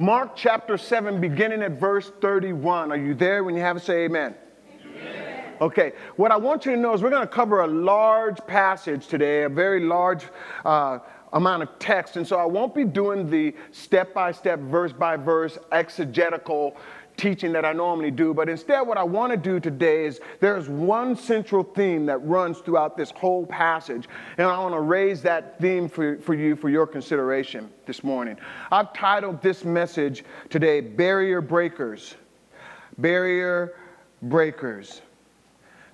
Mark chapter 7, beginning at verse 31. Are you there? When you have it, say amen. amen. Okay, what I want you to know is we're going to cover a large passage today, a very large uh, amount of text. And so I won't be doing the step by step, verse by verse, exegetical teaching that I normally do, but instead, what I want to do today is there's one central theme that runs throughout this whole passage, and I want to raise that theme for, for you for your consideration this morning. I've titled this message today, Barrier Breakers. Barrier Breakers.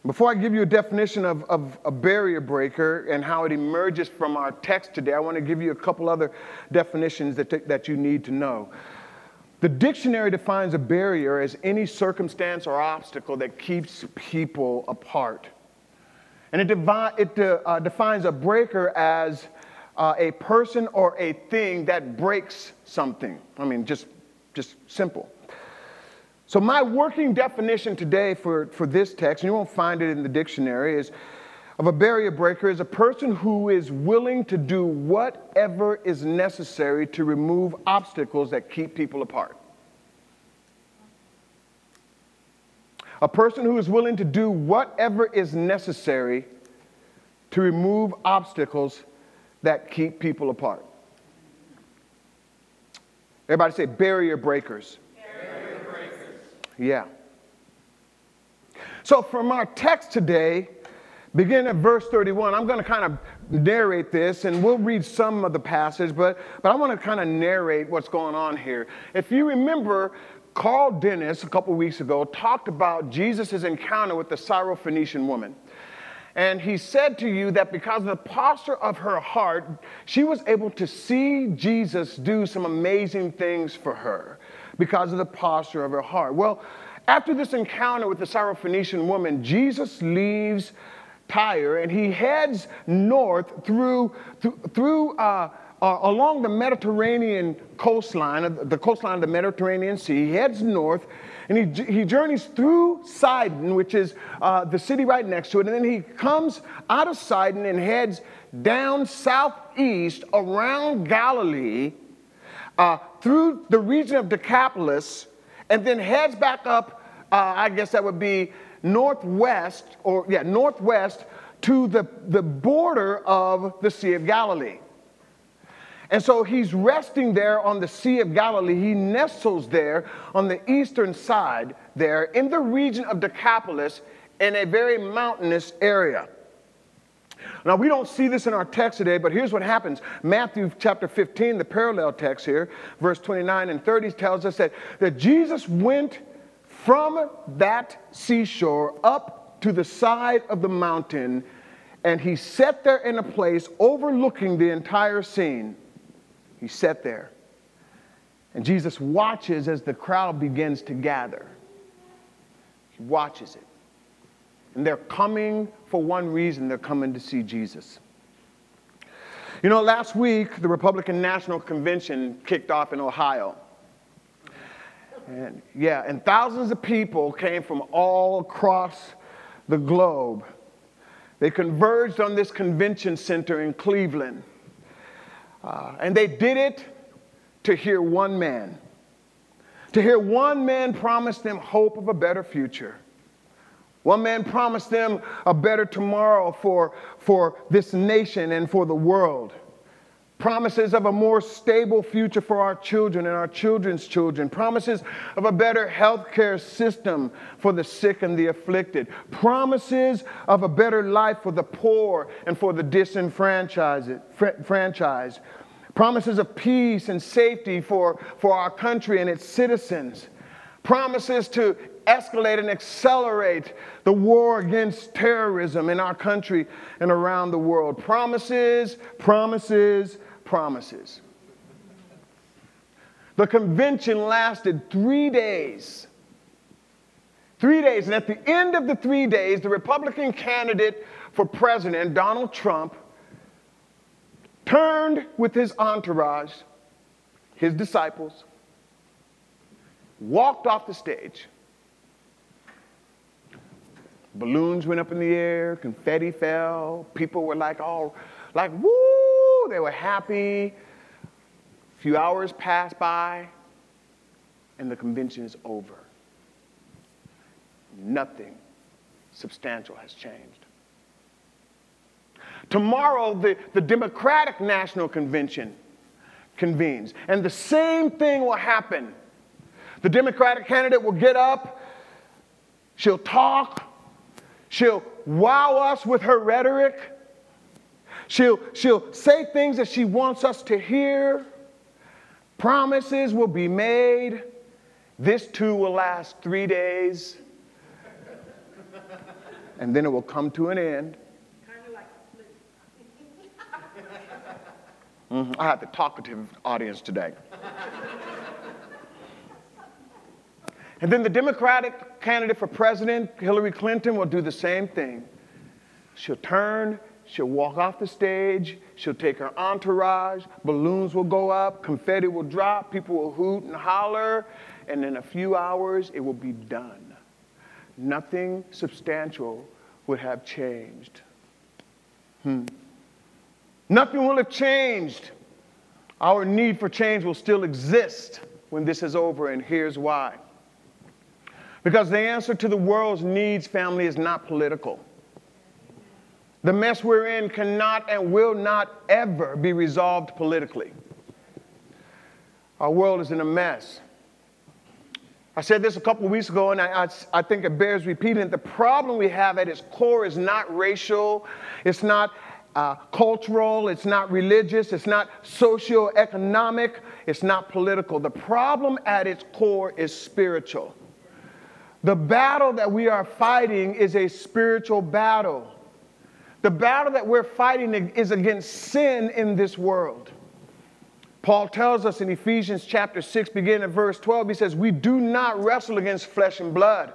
Before I give you a definition of, of, a barrier breaker and how it emerges from our text today, I want to give you a couple other definitions that, that you need to know. The dictionary defines a barrier as any circumstance or obstacle that keeps people apart. And it, devi- it uh, uh, defines a breaker as uh, a person or a thing that breaks something. I mean, just, just simple. So, my working definition today for, for this text, and you won't find it in the dictionary, is of a barrier breaker is a person who is willing to do whatever is necessary to remove obstacles that keep people apart. A person who is willing to do whatever is necessary to remove obstacles that keep people apart. Everybody say barrier breakers. Barrier breakers. Yeah. So, from our text today, Begin at verse 31. I'm going to kind of narrate this, and we'll read some of the passage, but, but I want to kind of narrate what's going on here. If you remember, Carl Dennis, a couple weeks ago, talked about Jesus' encounter with the Syrophoenician woman. And he said to you that because of the posture of her heart, she was able to see Jesus do some amazing things for her because of the posture of her heart. Well, after this encounter with the Syrophoenician woman, Jesus leaves Tyre, and he heads north through, through, uh, uh, along the Mediterranean coastline, the coastline of the Mediterranean Sea. He heads north, and he, he journeys through Sidon, which is uh, the city right next to it, and then he comes out of Sidon and heads down southeast around Galilee uh, through the region of Decapolis, and then heads back up. Uh, I guess that would be northwest, or yeah, northwest to the, the border of the Sea of Galilee. And so he's resting there on the Sea of Galilee. He nestles there on the eastern side, there in the region of Decapolis, in a very mountainous area. Now, we don't see this in our text today, but here's what happens. Matthew chapter 15, the parallel text here, verse 29 and 30 tells us that, that Jesus went from that seashore up to the side of the mountain, and he sat there in a place overlooking the entire scene. He sat there. And Jesus watches as the crowd begins to gather. He watches it. And they're coming for one reason they're coming to see Jesus. You know, last week, the Republican National Convention kicked off in Ohio. And yeah, and thousands of people came from all across the globe. They converged on this convention center in Cleveland. Uh, and they did it to hear one man. To hear one man promise them hope of a better future. One man promised them a better tomorrow for, for this nation and for the world promises of a more stable future for our children and our children's children, promises of a better healthcare system for the sick and the afflicted, promises of a better life for the poor and for the disenfranchised, franchise, promises of peace and safety for, for our country and its citizens, promises to escalate and accelerate the war against terrorism in our country and around the world. Promises, promises, promises. The convention lasted three days. Three days. And at the end of the three days, the Republican candidate for president, Donald Trump, turned with his entourage, his disciples, walked off the stage. Balloons went up in the air, confetti fell, people were like, all, like, woo! They were happy. A few hours passed by. and the convention is over. Nothing substantial has changed. Tomorrow, the, the Democratic National Convention convenes, and the same thing will happen. The Democratic candidate will get up, she'll talk, she'll wow us with her rhetoric, she'll, she'll say things that she wants us to hear, promises will be made. This too will last three days, and then it will come to an end. Mm-hmm. I have the talkative audience today. and then the Democratic candidate for president, Hillary Clinton, will do the same thing. She'll turn, she'll walk off the stage, she'll take her entourage, balloons will go up, confetti will drop, people will hoot and holler, and in a few hours it will be done. Nothing substantial would have changed. Hmm. Nothing will have changed. Our need for change will still exist when this is over, and here's why. Because the answer to the world's needs, family, is not political. The mess we're in cannot and will not ever be resolved politically. Our world is in a mess. I said this a couple weeks ago, and I, I, I, think it bears repeating. The problem we have at its core is not racial, it's not uh, cultural, it's not religious, it's not socio-economic, it's not political. The problem at its core is spiritual. The battle that we are fighting is a spiritual battle. The battle that we're fighting is against sin in this world. Paul tells us in Ephesians chapter 6, beginning at verse 12, he says, We do not wrestle against flesh and blood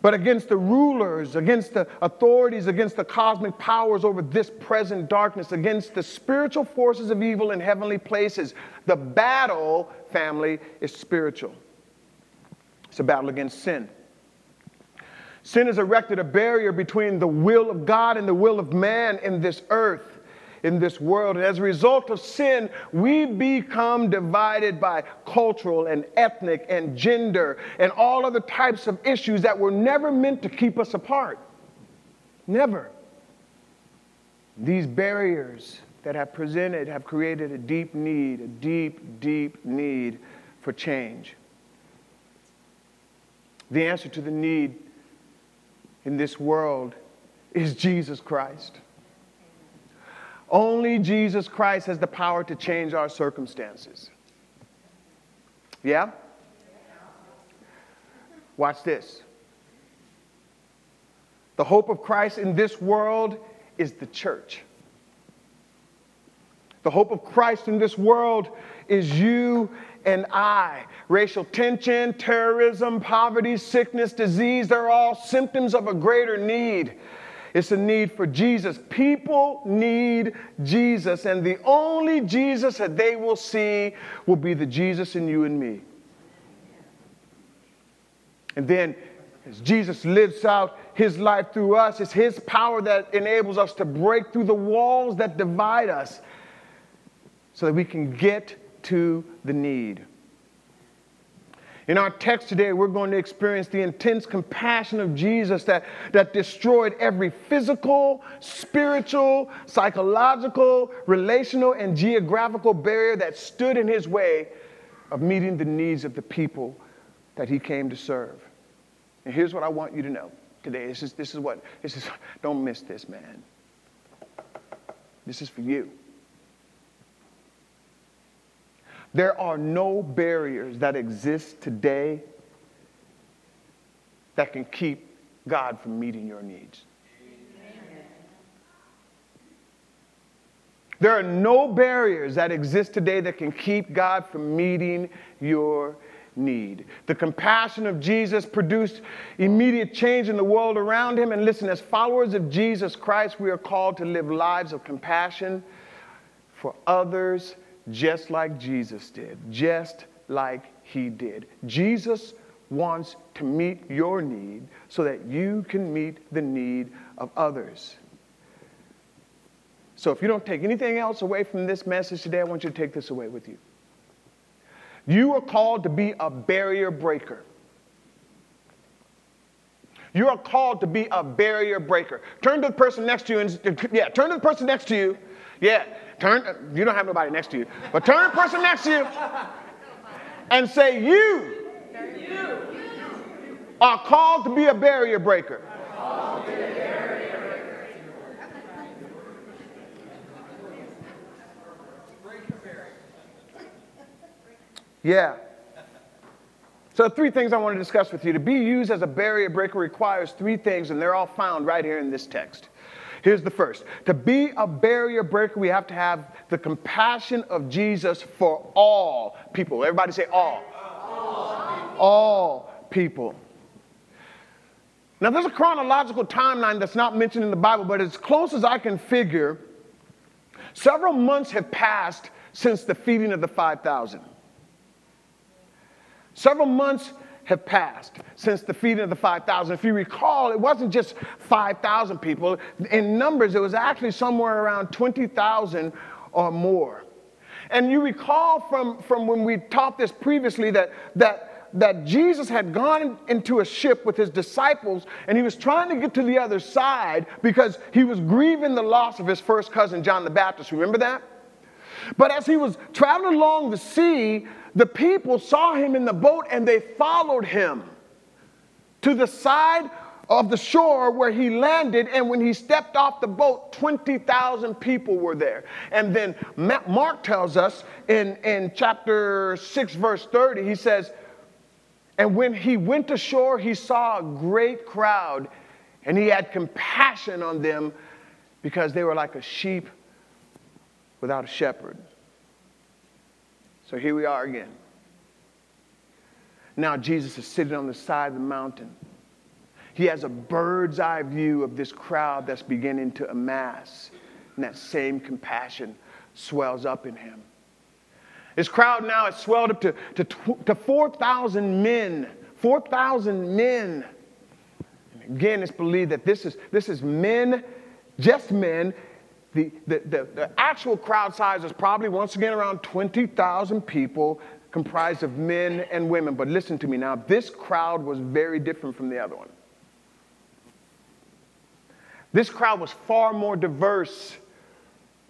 but against the rulers, against the authorities, against the cosmic powers over this present darkness, against the spiritual forces of evil in heavenly places. The battle, family, is spiritual. It's a battle against sin. Sin has erected a barrier between the will of God and the will of man in this earth in this world. And as a result of sin, we become divided by cultural and ethnic and gender and all other types of issues that were never meant to keep us apart. Never. These barriers that have presented have created a deep need, a deep, deep need for change. The answer to the need in this world is Jesus Christ. Only Jesus Christ has the power to change our circumstances. Yeah? Watch this. The hope of Christ in this world is the church. The hope of Christ in this world is you and I. Racial tension, terrorism, poverty, sickness, disease, they're all symptoms of a greater need. It's a need for Jesus. People need Jesus, and the only Jesus that they will see will be the Jesus in you and me. And then, as Jesus lives out his life through us, it's his power that enables us to break through the walls that divide us so that we can get to the need. In our text today, we're going to experience the intense compassion of Jesus that, that destroyed every physical, spiritual, psychological, relational, and geographical barrier that stood in his way of meeting the needs of the people that he came to serve. And here's what I want you to know today. This is, this is what, this is, don't miss this, man. This is for you. There are no barriers that exist today that can keep God from meeting your needs. There are no barriers that exist today that can keep God from meeting your need. The compassion of Jesus produced immediate change in the world around him. And listen, as followers of Jesus Christ, we are called to live lives of compassion for others just like Jesus did, just like he did. Jesus wants to meet your need so that you can meet the need of others. So if you don't take anything else away from this message today, I want you to take this away with you. You are called to be a barrier breaker. You are called to be a barrier breaker. Turn to the person next to you and, yeah, turn to the person next to you. Yeah, turn, you don't have nobody next to you, but turn the person next to you and say, You, are called to be a barrier breaker. Yeah. So, three things I want to discuss with you. To be used as a barrier breaker requires three things, and they're all found right here in this text. Here's the first To be a barrier breaker, we have to have the compassion of Jesus for all people. Everybody say all. All, all people. Now, there's a chronological timeline that's not mentioned in the Bible, but as close as I can figure, several months have passed since the feeding of the 5,000. Several months have passed since the feeding of the 5,000. If you recall, it wasn't just 5,000 people. In numbers, it was actually somewhere around 20,000 or more. And you recall from, from when we taught this previously that, that, that Jesus had gone into a ship with his disciples and he was trying to get to the other side because he was grieving the loss of his first cousin, John the Baptist. Remember that? But as he was traveling along the sea, the people saw him in the boat and they followed him to the side of the shore where he landed. And when he stepped off the boat, 20,000 people were there. And then Mark tells us in, in chapter 6, verse 30, he says, And when he went ashore, he saw a great crowd and he had compassion on them because they were like a sheep without a shepherd. So here we are again. Now Jesus is sitting on the side of the mountain. He has a bird's eye view of this crowd that's beginning to amass, and that same compassion swells up in him. This crowd now has swelled up to, to, to 4,000 men. 4,000 men. And again, it's believed that this is, this is men, just men, the, the, the, the actual crowd size is probably once again around 20,000 people comprised of men and women. But listen to me now, this crowd was very different from the other one. This crowd was far more diverse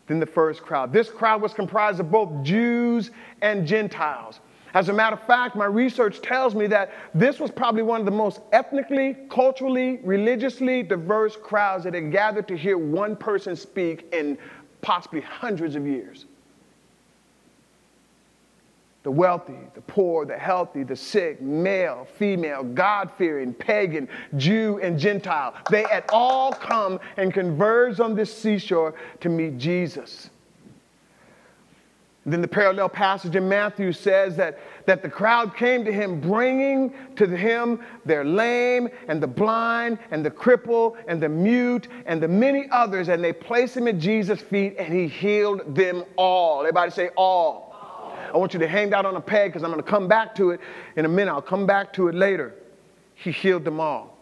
than the first crowd. This crowd was comprised of both Jews and Gentiles. As a matter of fact, my research tells me that this was probably one of the most ethnically, culturally, religiously diverse crowds that had gathered to hear one person speak in possibly hundreds of years. The wealthy, the poor, the healthy, the sick, male, female, God fearing, pagan, Jew, and Gentile. They had all come and converged on this seashore to meet Jesus. Then the parallel passage in Matthew says that, that the crowd came to him, bringing to him their lame and the blind and the cripple and the mute and the many others, and they placed him at Jesus' feet, and he healed them all. Everybody say all. all. I want you to hang that on a peg because I'm going to come back to it in a minute. I'll come back to it later. He healed them all.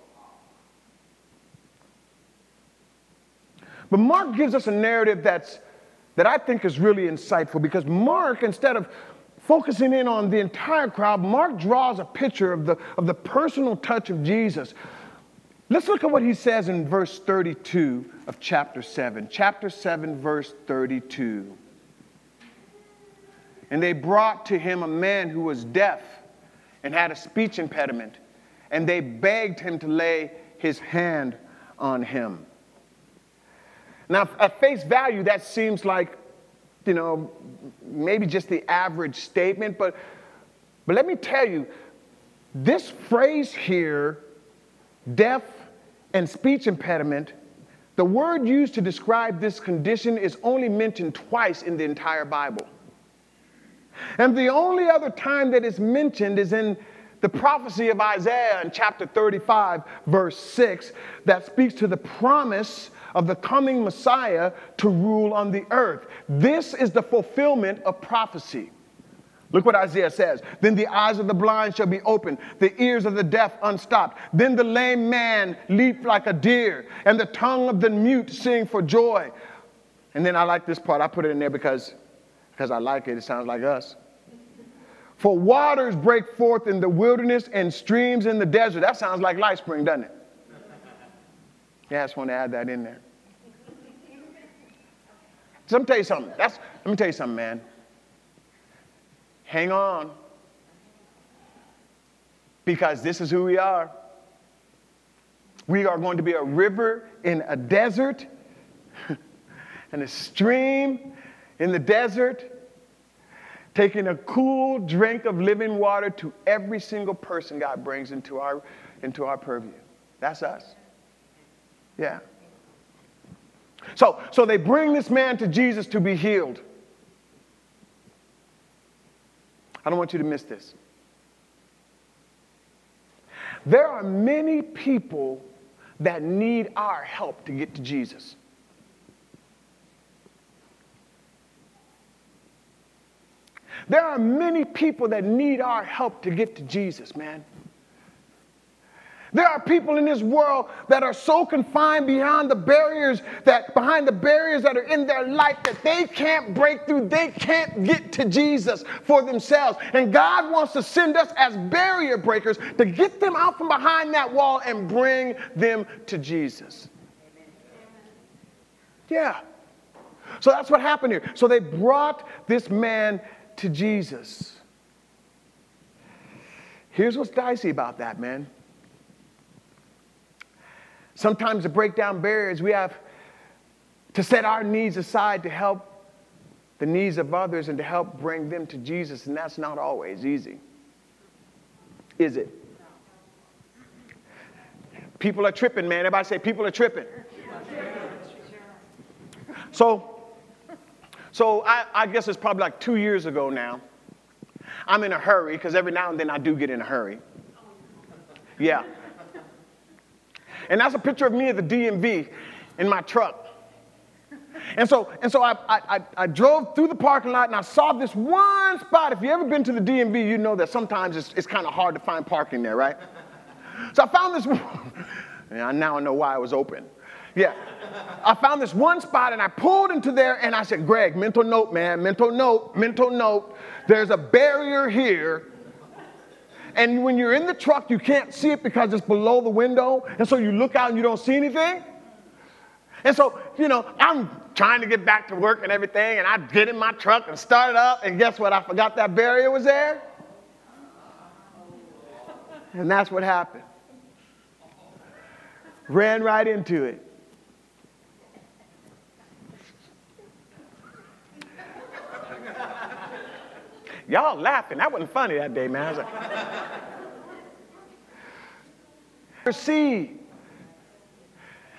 But Mark gives us a narrative that's that I think is really insightful because Mark, instead of focusing in on the entire crowd, Mark draws a picture of the, of the personal touch of Jesus. Let's look at what he says in verse 32 of chapter 7. Chapter 7, verse 32. And they brought to him a man who was deaf and had a speech impediment, and they begged him to lay his hand on him. Now, at face value, that seems like, you know, maybe just the average statement, but, but let me tell you, this phrase here, deaf and speech impediment, the word used to describe this condition is only mentioned twice in the entire Bible. And the only other time that it's mentioned is in the prophecy of Isaiah in chapter 35, verse 6, that speaks to the promise of the coming Messiah to rule on the earth. This is the fulfillment of prophecy. Look what Isaiah says. Then the eyes of the blind shall be opened, the ears of the deaf unstopped. Then the lame man leap like a deer, and the tongue of the mute sing for joy. And then I like this part. I put it in there because, because I like it. It sounds like us. For waters break forth in the wilderness and streams in the desert. That sounds like Life Spring, doesn't it? Yeah, I just want to add that in there. So let me tell you something. That's, let me tell you something, man. Hang on. Because this is who we are. We are going to be a river in a desert and a stream in the desert, taking a cool drink of living water to every single person God brings into our, into our purview. That's us. Yeah. So, so they bring this man to Jesus to be healed. I don't want you to miss this. There are many people that need our help to get to Jesus. There are many people that need our help to get to Jesus, man. There are people in this world that are so confined behind the barriers that behind the barriers that are in their life that they can't break through. They can't get to Jesus for themselves. And God wants to send us as barrier breakers to get them out from behind that wall and bring them to Jesus. Yeah. So that's what happened here. So they brought this man to Jesus. Here's what's dicey about that, man. Sometimes to break down barriers, we have to set our needs aside to help the needs of others and to help bring them to Jesus, and that's not always easy. Is it? People are tripping, man. Everybody say, people are tripping. So, so I, I guess it's probably like two years ago now. I'm in a hurry because every now and then I do get in a hurry. Yeah. And that's a picture of me at the DMV in my truck. And so, and so I, I, I, drove through the parking lot and I saw this one spot. If you've ever been to the DMV, you know that sometimes it's, it's kind of hard to find parking there, right? So I found this one. And I now know why it was open. Yeah. I found this one spot and I pulled into there and I said, Greg, mental note, man, mental note, mental note. There's a barrier here and when you're in the truck, you can't see it because it's below the window. And so you look out and you don't see anything. And so, you know, I'm trying to get back to work and everything, and I get in my truck and start it up, and guess what? I forgot that barrier was there. And that's what happened. Ran right into it. Y'all laughing. That wasn't funny that day, man. I was like, see.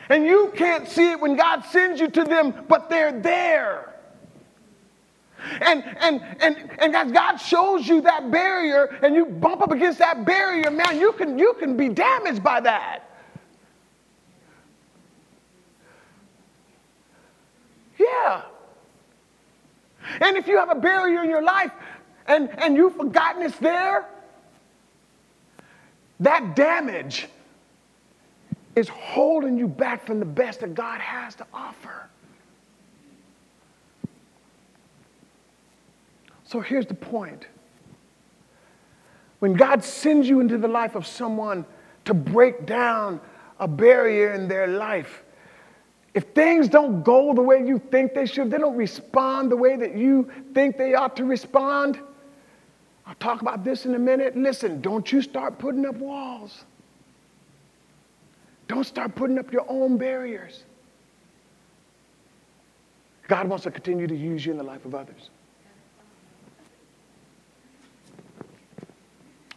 And you can't see it when God sends you to them, but they're there. And, and, and, and as God shows you that barrier and you bump up against that barrier, man, you can, you can be damaged by that. Yeah. And if you have a barrier in your life, and, and you've forgotten it's there, that damage is holding you back from the best that God has to offer. So here's the point. When God sends you into the life of someone to break down a barrier in their life, if things don't go the way you think they should, they don't respond the way that you think they ought to respond, I'll talk about this in a minute. Listen, don't you start putting up walls. Don't start putting up your own barriers. God wants to continue to use you in the life of others.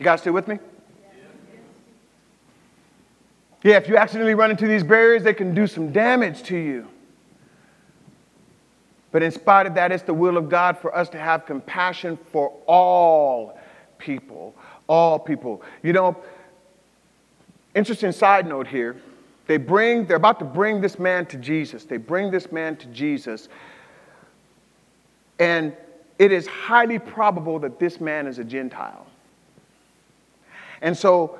You guys still with me? Yeah, if you accidentally run into these barriers, they can do some damage to you. But in spite of that, it's the will of God for us to have compassion for all people. All people. You know, interesting side note here. They bring, they're about to bring this man to Jesus. They bring this man to Jesus. And it is highly probable that this man is a Gentile. And so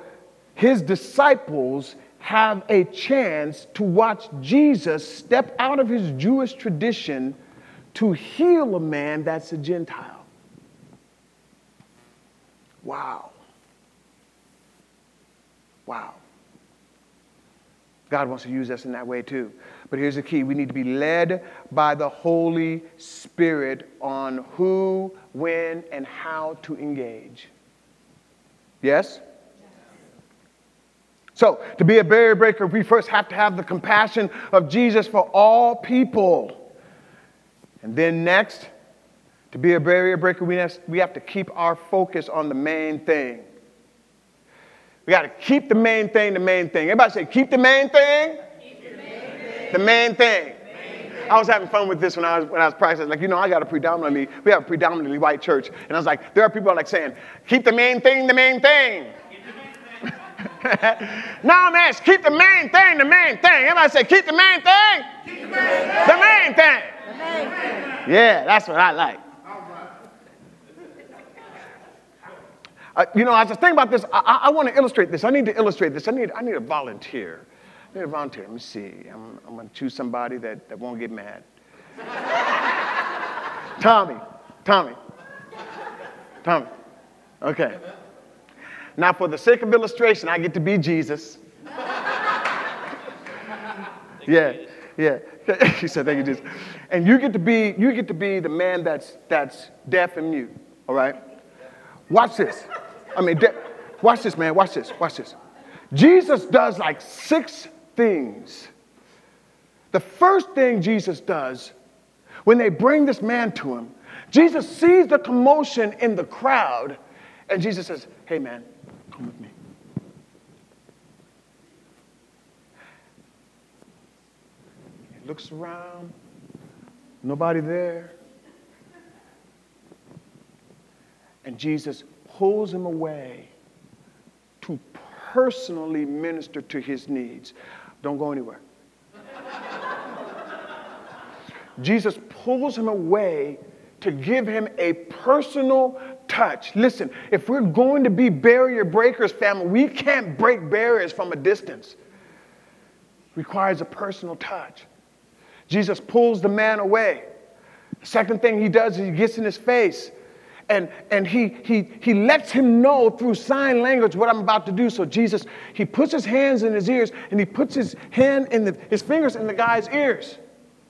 his disciples have a chance to watch Jesus step out of his Jewish tradition to heal a man that's a Gentile. Wow. Wow. God wants to use us in that way too. But here's the key we need to be led by the Holy Spirit on who, when, and how to engage. Yes? So, to be a barrier breaker, we first have to have the compassion of Jesus for all people. And then, next, to be a barrier breaker, we have, we have to keep our focus on the main thing. We got to keep the main thing the main thing. Everybody say, keep the main thing. Keep the main thing. The main thing. I was having fun with this when I was when I was practicing. Like, you know, I got a predominantly, we have a predominantly white church. And I was like, there are people like saying, keep the main thing the main thing. no, man, keep the main thing the main thing. Everybody say, keep the main thing. Keep the main thing. The main thing. Yeah, that's what I like. Uh, you know, I was thinking about this. I, I, I want to illustrate this. I need to illustrate this. I need, I need a volunteer. I need a volunteer. Let me see. I'm, I'm going to choose somebody that, that won't get mad. Tommy. Tommy. Tommy. Okay. Now, for the sake of illustration, I get to be Jesus. yeah, yeah. he said, "Thank you, Jesus." And you get to be you get to be the man that's that's deaf and mute. All right. Watch this. I mean, de- watch this, man. Watch this. Watch this. Jesus does like six things. The first thing Jesus does when they bring this man to him, Jesus sees the commotion in the crowd, and Jesus says, Hey, man, Come with me. Looks around, nobody there. And Jesus pulls him away to personally minister to his needs. Don't go anywhere. Jesus pulls him away to give him a personal touch. Listen, if we're going to be barrier breakers, family, we can't break barriers from a distance. Requires a personal touch. Jesus pulls the man away. Second thing he does is he gets in his face and, and he, he, he lets him know through sign language what I'm about to do. So Jesus, he puts his hands in his ears and he puts his hand in the, his fingers in the guy's ears,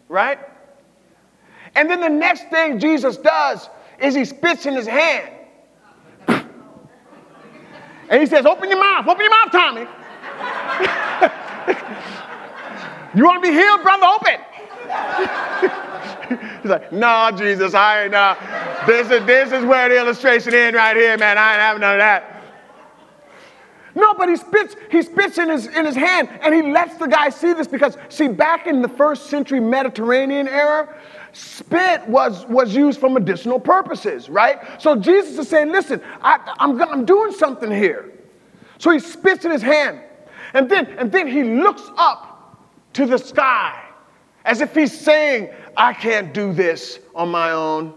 right? And then the next thing Jesus does is he spits in his hand. And he says, Open your mouth, open your mouth, Tommy. you want to be healed, brother? Open. He's like, No, Jesus, I ain't. Uh, this, is, this is where the illustration ends right here, man. I ain't having none of that. No, but he spits, he spits in his, in his hand and he lets the guy see this because, see, back in the first century Mediterranean era, spit was, was used for medicinal purposes, right? So Jesus is saying, listen, I, I'm, I'm doing something here. So he spits in his hand. And then, and then he looks up to the sky as if he's saying, I can't do this on my own,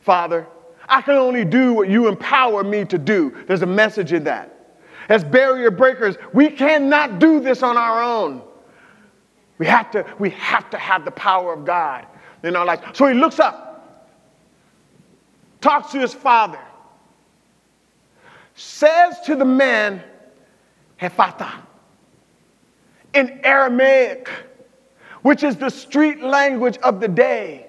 Father. I can only do what you empower me to do. There's a message in that. As barrier breakers, we cannot do this on our own. We have to, we have to have the power of God in our lives. So he looks up, talks to his father, says to the man, Ephphatha, in Aramaic, which is the street language of the day.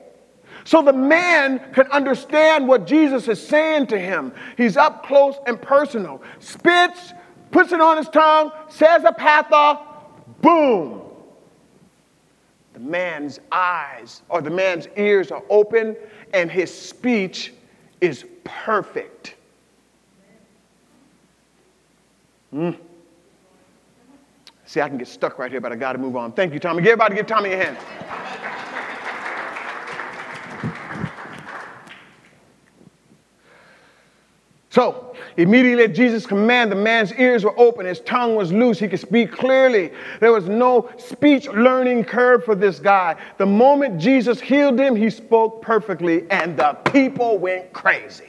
So the man can understand what Jesus is saying to him. He's up close and personal. Spits, puts it on his tongue, says Ephphatha, boom the man's eyes or the man's ears are open and his speech is perfect. Mm. See, I can get stuck right here, but I got to move on. Thank you, Tommy. Give everybody give Tommy a hand. So, immediately at Jesus' command, the man's ears were open, his tongue was loose, he could speak clearly. There was no speech learning curve for this guy. The moment Jesus healed him, he spoke perfectly, and the people went crazy.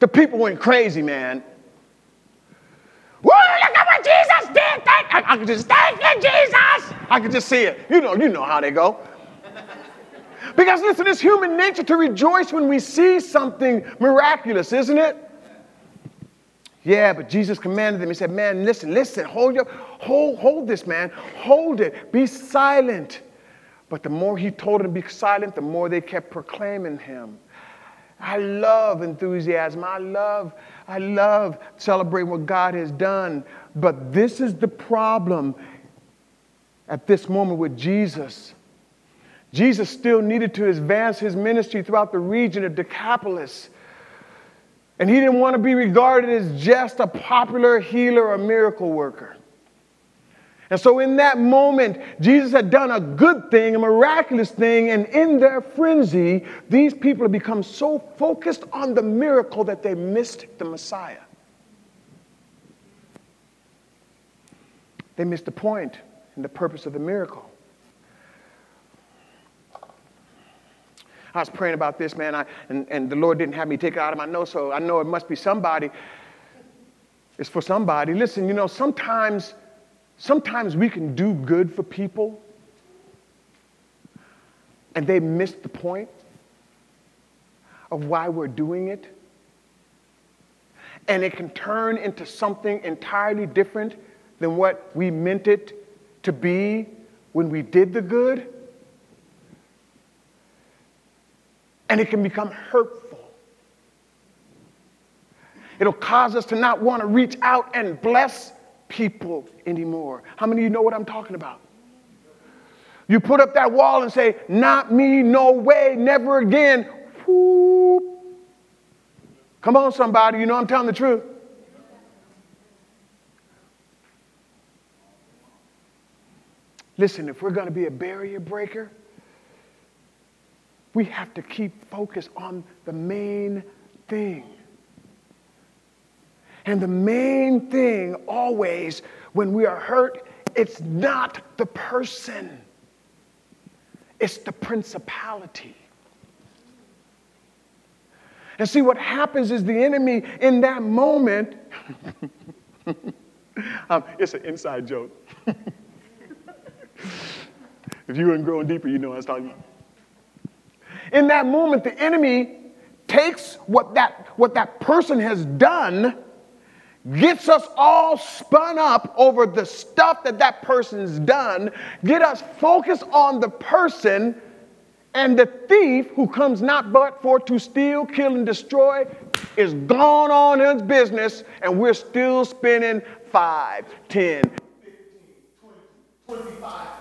the people went crazy, man. Whoa, look at what Jesus did! Thank, I, I could just thank you, Jesus! I could just see it. You know, you know how they go. Because listen, it's human nature to rejoice when we see something miraculous, isn't it? Yeah, but Jesus commanded them. He said, Man, listen, listen, hold your hold, hold this, man. Hold it. Be silent. But the more he told them to be silent, the more they kept proclaiming him. I love enthusiasm. I love, I love celebrating what God has done. But this is the problem at this moment with Jesus. Jesus still needed to advance his ministry throughout the region of Decapolis. And he didn't want to be regarded as just a popular healer or miracle worker. And so, in that moment, Jesus had done a good thing, a miraculous thing, and in their frenzy, these people had become so focused on the miracle that they missed the Messiah. They missed the point and the purpose of the miracle. I was praying about this, man, I, and, and the Lord didn't have me take it out of my nose, so I know it must be somebody. It's for somebody. Listen, you know, sometimes, sometimes we can do good for people and they miss the point of why we're doing it. And it can turn into something entirely different than what we meant it to be when we did the good. and it can become hurtful. It'll cause us to not want to reach out and bless people anymore. How many of you know what I'm talking about? You put up that wall and say, Not me, no way, never again. Whoop. Come on, somebody, you know I'm telling the truth. Listen, if we're going to be a barrier breaker, we have to keep focus on the main thing. And the main thing always when we are hurt, it's not the person, it's the principality. And see, what happens is the enemy in that moment, um, it's an inside joke. if you weren't growing deeper, you know what I was talking about. In that moment, the enemy takes what that, what that person has done, gets us all spun up over the stuff that that person's done, get us focused on the person, and the thief who comes not but for to steal, kill, and destroy is gone on his business, and we're still spending 5, 10, 15,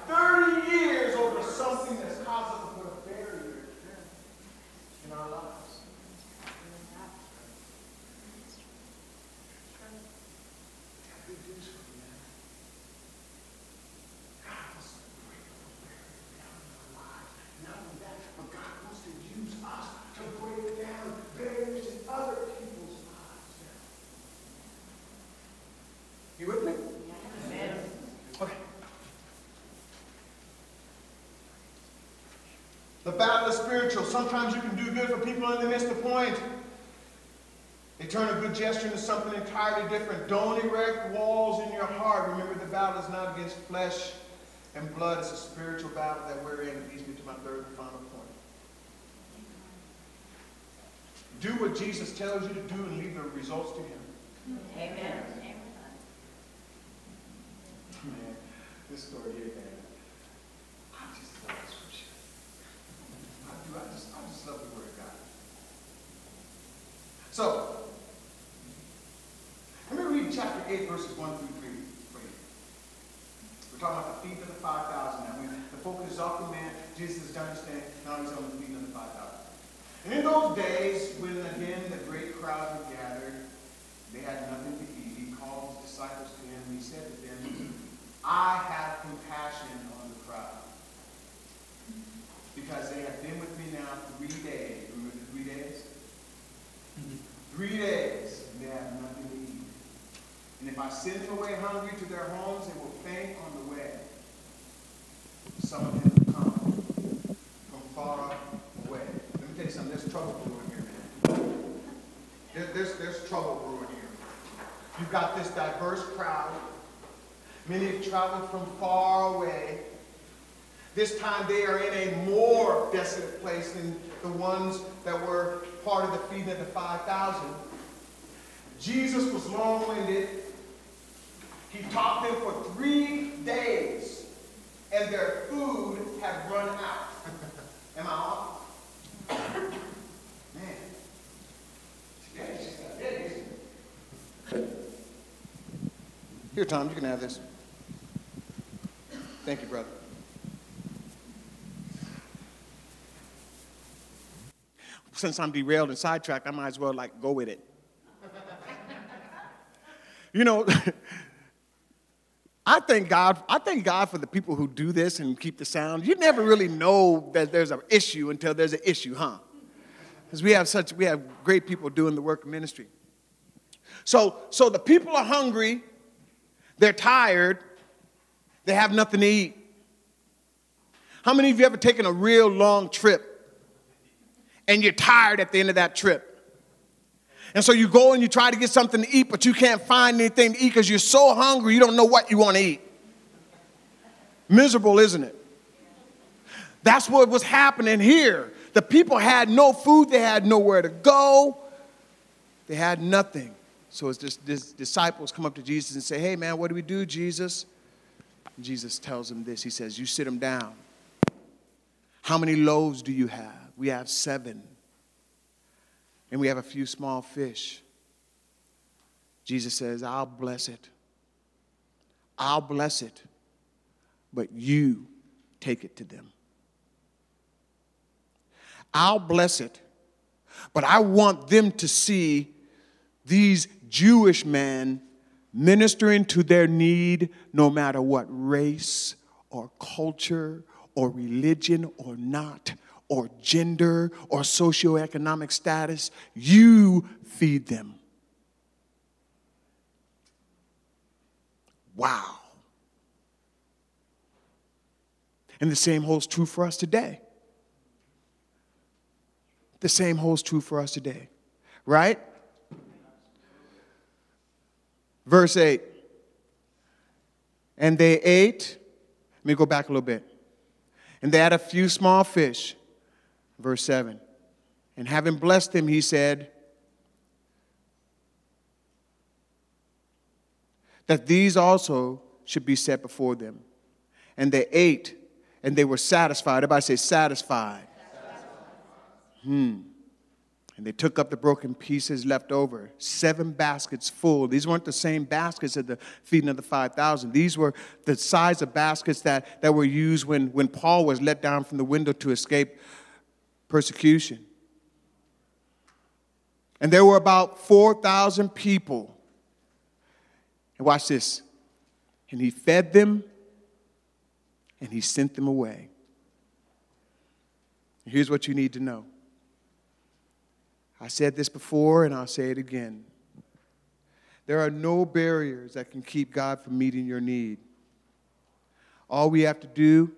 The battle is spiritual. Sometimes you can do good for people and they miss the point. They turn a good gesture into something entirely different. Don't erect walls in your heart. Remember, the battle is not against flesh and blood. It's a spiritual battle that we're in. It leads me to my third and final point. Do what Jesus tells you to do and leave the results to him. Amen. Man, this story here, man. I just, I just love the Word of God. So, let me read chapter 8, verses 1 through 3. We're talking about the feeding of the 5,000 now. The focus is off the man. Jesus is done his thing. Now he's on the feeding of the 5,000. And in those days, when again the great crowd had gathered, they had nothing to eat. He called his disciples to him, and he said to them, I have compassion on the crowd because they have been with me now three days. Remember the three days? Mm-hmm. Three days, and they have nothing. And if I send them away hungry to their homes, they will faint on the way. Some of them come from far away. Let me tell you something. There's trouble brewing here, man. There, there's, there's trouble brewing here. You've got this diverse crowd. Many have traveled from far away This time they are in a more desolate place than the ones that were part of the feeding of the 5,000. Jesus was long winded. He taught them for three days, and their food had run out. Am I off? Man. Here, Tom, you can have this. Thank you, brother. Since I'm derailed and sidetracked, I might as well like go with it. you know, I thank God. I thank God for the people who do this and keep the sound. You never really know that there's an issue until there's an issue, huh? Because we have such we have great people doing the work of ministry. So so the people are hungry, they're tired, they have nothing to eat. How many of you ever taken a real long trip and you're tired at the end of that trip? And so you go and you try to get something to eat, but you can't find anything to eat because you're so hungry you don't know what you want to eat. Miserable, isn't it? That's what was happening here. The people had no food, they had nowhere to go, they had nothing. So as this, disciples come up to Jesus and say, Hey man, what do we do, Jesus? And Jesus tells them this. He says, You sit them down. How many loaves do you have? We have seven and we have a few small fish. Jesus says, I'll bless it. I'll bless it, but you take it to them. I'll bless it, but I want them to see these Jewish men ministering to their need no matter what race or culture or religion or not or gender or socioeconomic status, you feed them. Wow. And the same holds true for us today. The same holds true for us today, right? Verse 8. And they ate, let me go back a little bit. And they had a few small fish verse 7. And having blessed them, he said, that these also should be set before them. And they ate and they were satisfied. Everybody say satisfied. satisfied. Hmm. And they took up the broken pieces left over, seven baskets full. These weren't the same baskets at the feeding of the 5,000. These were the size of baskets that, that were used when, when Paul was let down from the window to escape persecution. And there were about 4,000 people. And watch this. And he fed them and he sent them away. Here's what you need to know. I said this before and I'll say it again. There are no barriers that can keep God from meeting your need. All we have to do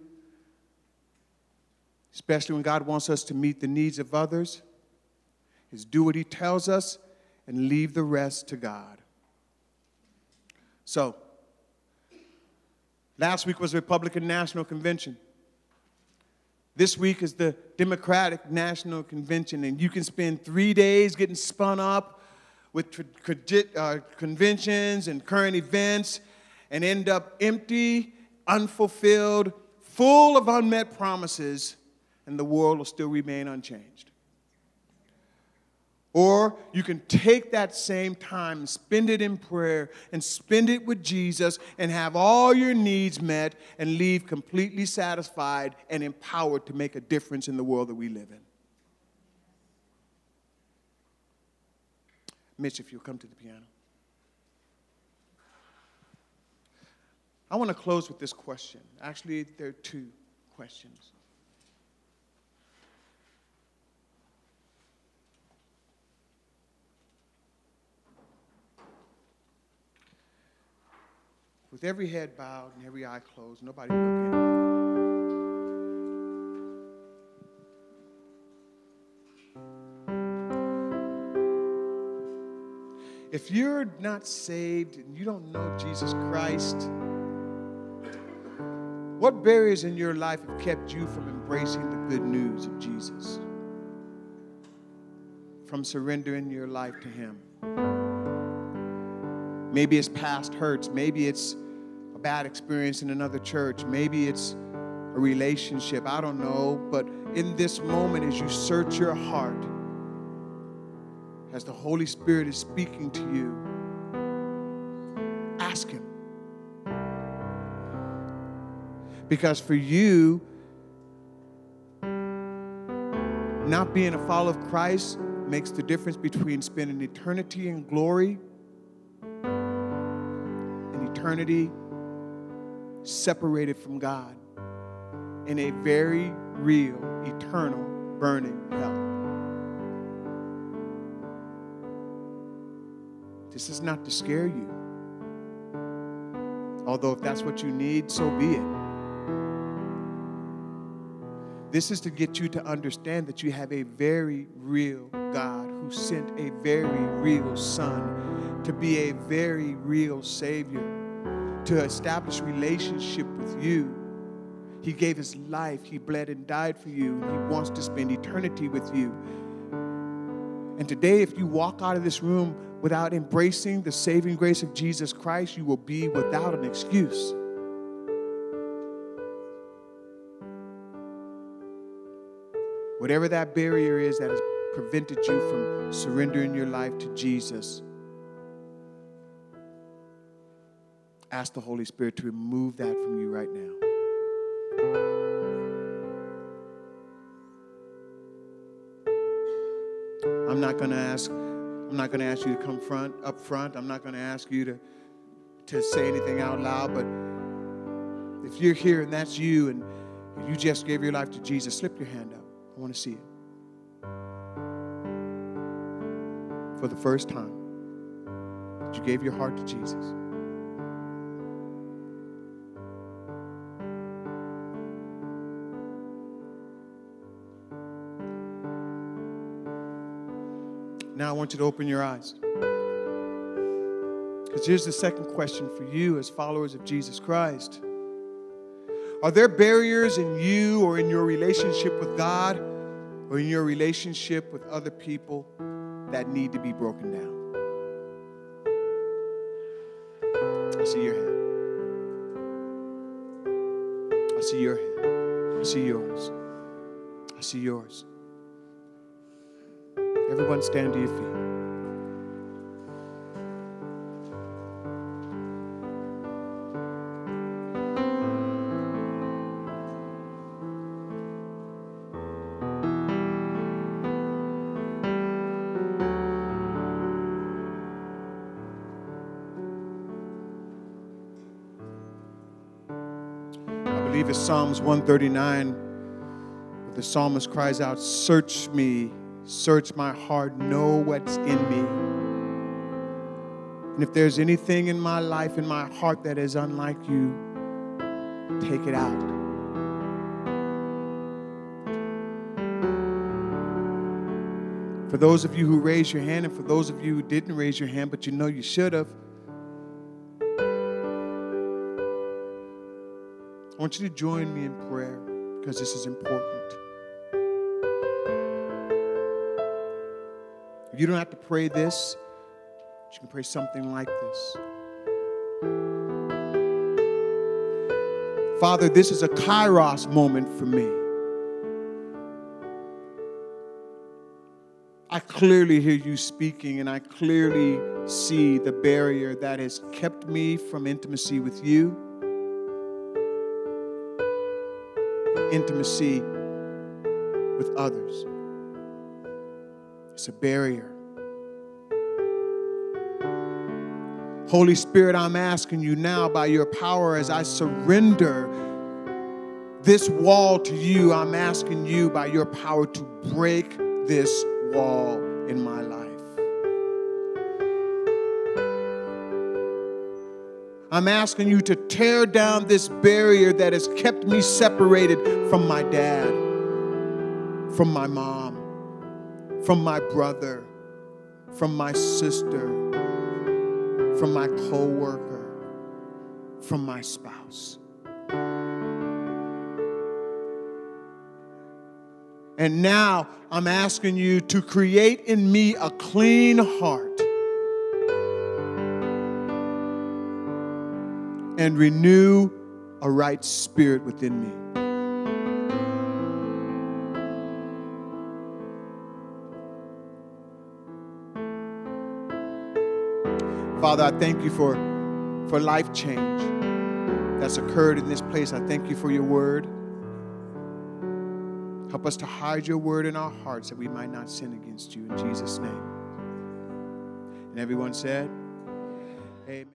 especially when God wants us to meet the needs of others, is do what He tells us and leave the rest to God. So, last week was the Republican National Convention. This week is the Democratic National Convention, and you can spend three days getting spun up with uh, conventions and current events and end up empty, unfulfilled, full of unmet promises and the world will still remain unchanged. Or you can take that same time spend it in prayer and spend it with Jesus and have all your needs met and leave completely satisfied and empowered to make a difference in the world that we live in. Mitch, if you'll come to the piano. I want to close with this question. Actually, there are two questions. With every head bowed and every eye closed, nobody looking. If you're not saved and you don't know Jesus Christ, What barriers in your life have kept you from embracing the good news of Jesus? From surrendering your life to Him? Maybe it's past hurts. Maybe it's a bad experience in another church. Maybe it's a relationship. I don't know. But in this moment, as you search your heart, as the Holy Spirit is speaking to you, ask Him. Because for you, not being a follower of Christ makes the difference between spending eternity in glory eternity separated from God in a very real, eternal, burning hell. This is not to scare you. Although, if that's what you need, so be it. This is to get you to understand that you have a very real God who sent a very real Son to be a very real Savior, to establish relationship with you. He gave his life, he bled and died for you, he wants to spend eternity with you. And today, if you walk out of this room without embracing the saving grace of Jesus Christ, you will be without an excuse. Whatever that barrier is that has prevented you from surrendering your life to Jesus, ask the Holy Spirit to remove that from you right now. I'm not going to ask I'm not going to ask you to come front up front. I'm not going to ask you to to say anything out loud, but if you're here and that's you and you just gave your life to Jesus, slip your hand up. I want to see it. For the first time, you gave your heart to Jesus. I want you to open your eyes. Because here's the second question for you as followers of Jesus Christ. Are there barriers in you or in your relationship with God or in your relationship with other people that need to be broken down? I see your hand. I see your hand. I see yours. I see yours. Everyone stand to your feet. Psalms 139, the psalmist cries out, Search me, search my heart, know what's in me. And if there's anything in my life, in my heart that is unlike you, take it out. For those of you who raised your hand, and for those of you who didn't raise your hand, but you know you should have, I want you to join me in prayer because this is important. If you don't have to pray this, you can pray something like this. Father, this is a kairos moment for me. I clearly hear you speaking, and I clearly see the barrier that has kept me from intimacy with you intimacy with others. It's a barrier. Holy Spirit, I'm asking you now by your power as I surrender this wall to you, I'm asking you by your power to break this wall in my life. I'm asking you to tear down this barrier that has kept me separated from my dad, from my mom, from my brother, from my sister, from my coworker, from my spouse. And now I'm asking you to create in me a clean heart and renew a right spirit within me. Father, I thank you for, for life change that's occurred in this place. I thank you for your word. Help us to hide your word in our hearts that we might not sin against you in Jesus' name. And everyone said, Amen.